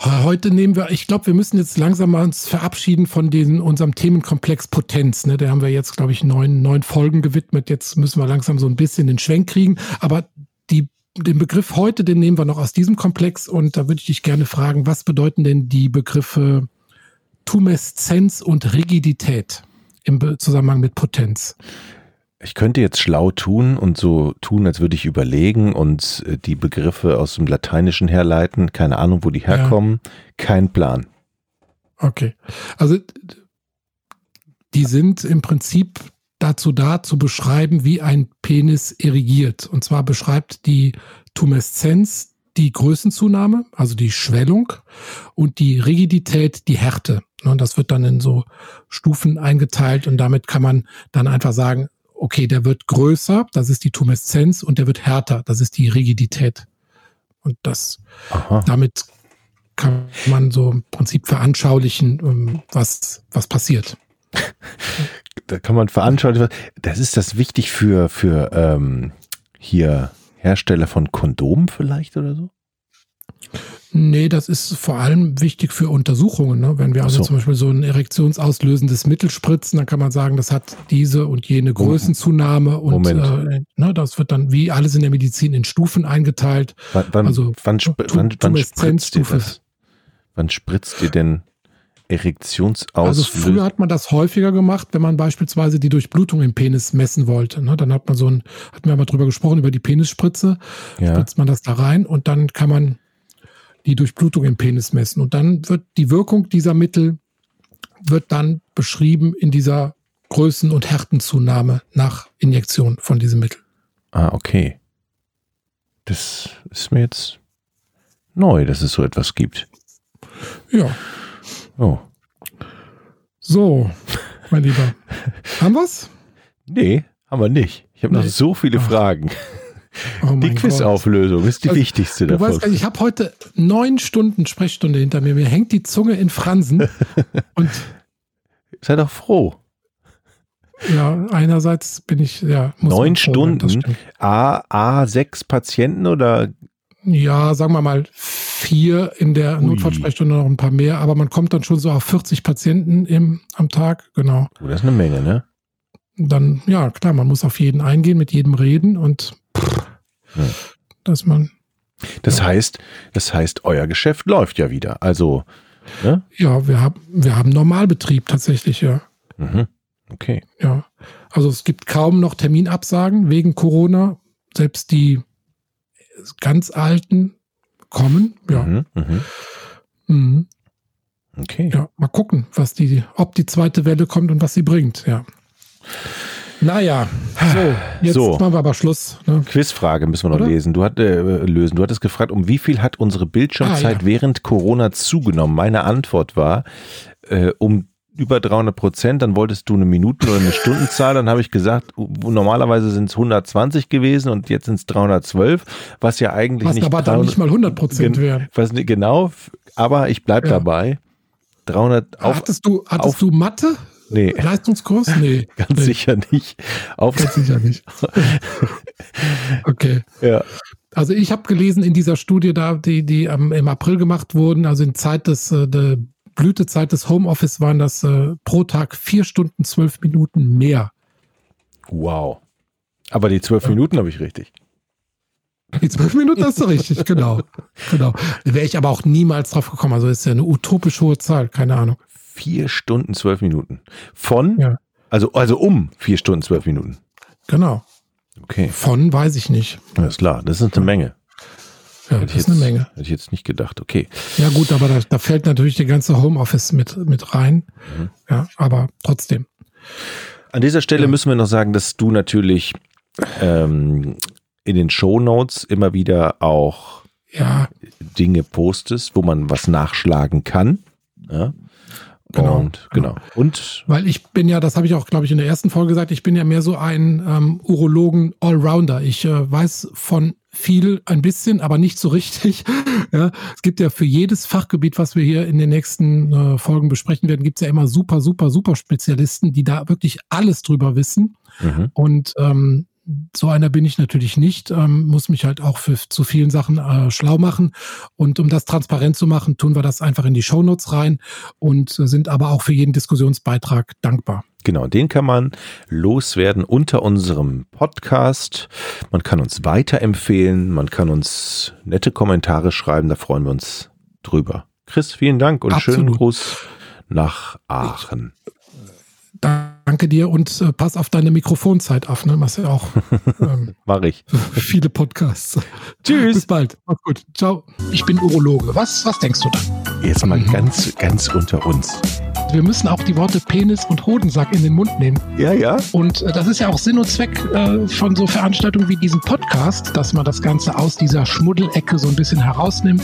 Heute nehmen wir, ich glaube, wir müssen jetzt langsam mal uns verabschieden von diesem, unserem Themenkomplex Potenz. Ne? Da haben wir jetzt, glaube ich, neun, neun Folgen gewidmet. Jetzt müssen wir langsam so ein bisschen den Schwenk kriegen. Aber die, den Begriff heute, den nehmen wir noch aus diesem Komplex. Und da würde ich dich gerne fragen, was bedeuten denn die Begriffe Tumeszenz und Rigidität im Zusammenhang mit Potenz? Ich könnte jetzt schlau tun und so tun, als würde ich überlegen und äh, die Begriffe aus dem Lateinischen herleiten. Keine Ahnung, wo die herkommen. Ja. Kein Plan. Okay. Also die sind im Prinzip dazu da, zu beschreiben, wie ein Penis erigiert. Und zwar beschreibt die Tumeszenz die Größenzunahme, also die Schwellung und die Rigidität, die Härte. Und das wird dann in so Stufen eingeteilt und damit kann man dann einfach sagen, okay, der wird größer, das ist die Tumeszenz, und der wird härter, das ist die Rigidität. Und das, Aha. damit kann man so im Prinzip veranschaulichen, ähm, was, was passiert. Da kann man veranschaulichen. Das ist das wichtig für, für ähm, hier Hersteller von Kondomen vielleicht oder so? Nee, das ist vor allem wichtig für Untersuchungen. Ne? Wenn wir also so. zum Beispiel so ein erektionsauslösendes Mittel spritzen, dann kann man sagen, das hat diese und jene Größenzunahme und äh, ne, das wird dann wie alles in der Medizin in Stufen eingeteilt. Wann, wann, also wann, sp wann, wann spritzt ihr das? Wann spritzt ihr denn Erektionsauslöser? Also früher hat man das häufiger gemacht, wenn man beispielsweise die Durchblutung im Penis messen wollte. Ne? Dann hat man so ein, hatten wir mal drüber gesprochen, über die Penisspritze. Ja. Spritzt man das da rein und dann kann man die Durchblutung im Penis messen. Und dann wird die Wirkung dieser Mittel wird dann beschrieben in dieser Größen- und Härtenzunahme nach Injektion von diesem Mittel. Ah, okay. Das ist mir jetzt neu, dass es so etwas gibt. Ja. Oh. So, mein Lieber. haben wir's? Nee, haben wir nicht. Ich habe nee. noch so viele Ach. Fragen. Oh die Quizauflösung ist die also, wichtigste davon. Weißt, ich habe heute neun Stunden Sprechstunde hinter mir. Mir hängt die Zunge in Fransen. und Sei doch froh. Ja, einerseits bin ich, ja. Neun Stunden? A, A, sechs Patienten oder? Ja, sagen wir mal vier in der Ui. Notfallsprechstunde noch ein paar mehr, aber man kommt dann schon so auf 40 Patienten im, am Tag, genau. Oh, das ist eine Menge, ne? Dann, ja, klar, man muss auf jeden eingehen, mit jedem reden und ja. dass man. Das ja. heißt, das heißt, euer Geschäft läuft ja wieder. Also. Ne? Ja, wir haben, wir haben Normalbetrieb tatsächlich, ja. Mhm. Okay. Ja. Also es gibt kaum noch Terminabsagen wegen Corona. Selbst die ganz Alten kommen. Ja. Mhm, mh. mhm. Okay. Ja, mal gucken, was die, ob die zweite Welle kommt und was sie bringt, ja. Naja, so, jetzt so. machen wir aber Schluss. Ne? Quizfrage müssen wir noch Oder? lesen. Du hat, äh, lösen. Du hattest gefragt, um wie viel hat unsere Bildschirmzeit ah, ja. während Corona zugenommen? Meine Antwort war, äh, um über 300 Prozent, dann wolltest du eine Minuten- oder eine Stundenzahl, dann habe ich gesagt, normalerweise sind es 120 gewesen und jetzt sind es 312, was ja eigentlich was nicht... aber dann nicht mal 100 Prozent wären. Was, genau, aber ich bleibe ja. dabei. 300 auf, Hattest du, hattest auf, du Mathe? Nee. Leistungskurs? Nee. Ganz nee. sicher nicht. Auf Ganz sicher nicht. okay. Ja. Also ich habe gelesen in dieser Studie da, die, die ähm, im April gemacht wurden, also in Zeit des, äh, der Blütezeit des Homeoffice waren das äh, pro Tag vier Stunden, zwölf Minuten mehr. Wow. Aber die zwölf ja. Minuten habe ich richtig. Die zwölf Minuten hast du richtig, genau. genau. Wäre ich aber auch niemals drauf gekommen. Also ist ja eine utopisch hohe Zahl, keine Ahnung. Vier Stunden, zwölf Minuten. Von, ja. also, also um vier Stunden, zwölf Minuten. Genau. Okay. Von weiß ich nicht. Alles klar, das ist eine Menge. Ja, das ist jetzt, eine Menge. Hätte ich jetzt nicht gedacht, okay. Ja, gut, aber da, da fällt natürlich der ganze Homeoffice mit, mit rein. Mhm. Ja, aber trotzdem. An dieser Stelle ja. müssen wir noch sagen, dass du natürlich ähm, in den Show Notes immer wieder auch ja. Dinge postest, wo man was nachschlagen kann. Ja? Genau. Und, genau. Und weil ich bin ja, das habe ich auch, glaube ich, in der ersten Folge gesagt, ich bin ja mehr so ein ähm, Urologen Allrounder. Ich äh, weiß von viel ein bisschen, aber nicht so richtig. ja, es gibt ja für jedes Fachgebiet, was wir hier in den nächsten äh, Folgen besprechen werden, gibt es ja immer super, super, super Spezialisten, die da wirklich alles drüber wissen. Mhm. Und ähm, so einer bin ich natürlich nicht, ähm, muss mich halt auch für zu vielen Sachen äh, schlau machen. Und um das transparent zu machen, tun wir das einfach in die Shownotes rein und äh, sind aber auch für jeden Diskussionsbeitrag dankbar. Genau, den kann man loswerden unter unserem Podcast. Man kann uns weiterempfehlen, man kann uns nette Kommentare schreiben, da freuen wir uns drüber. Chris, vielen Dank und Absolut. schönen Gruß nach Aachen. Danke dir und äh, pass auf deine Mikrofonzeit auf, ne? Machst ja auch. Ähm, Mach ich. Viele Podcasts. Tschüss. Bis bald. Mach's gut. Ciao. Ich bin Urologe. Was, was denkst du da? Jetzt mal mhm. ganz, ganz unter uns. Wir müssen auch die Worte Penis und Hodensack in den Mund nehmen. Ja, ja. Und äh, das ist ja auch Sinn und Zweck äh, von so Veranstaltungen wie diesem Podcast, dass man das Ganze aus dieser Schmuddelecke so ein bisschen herausnimmt.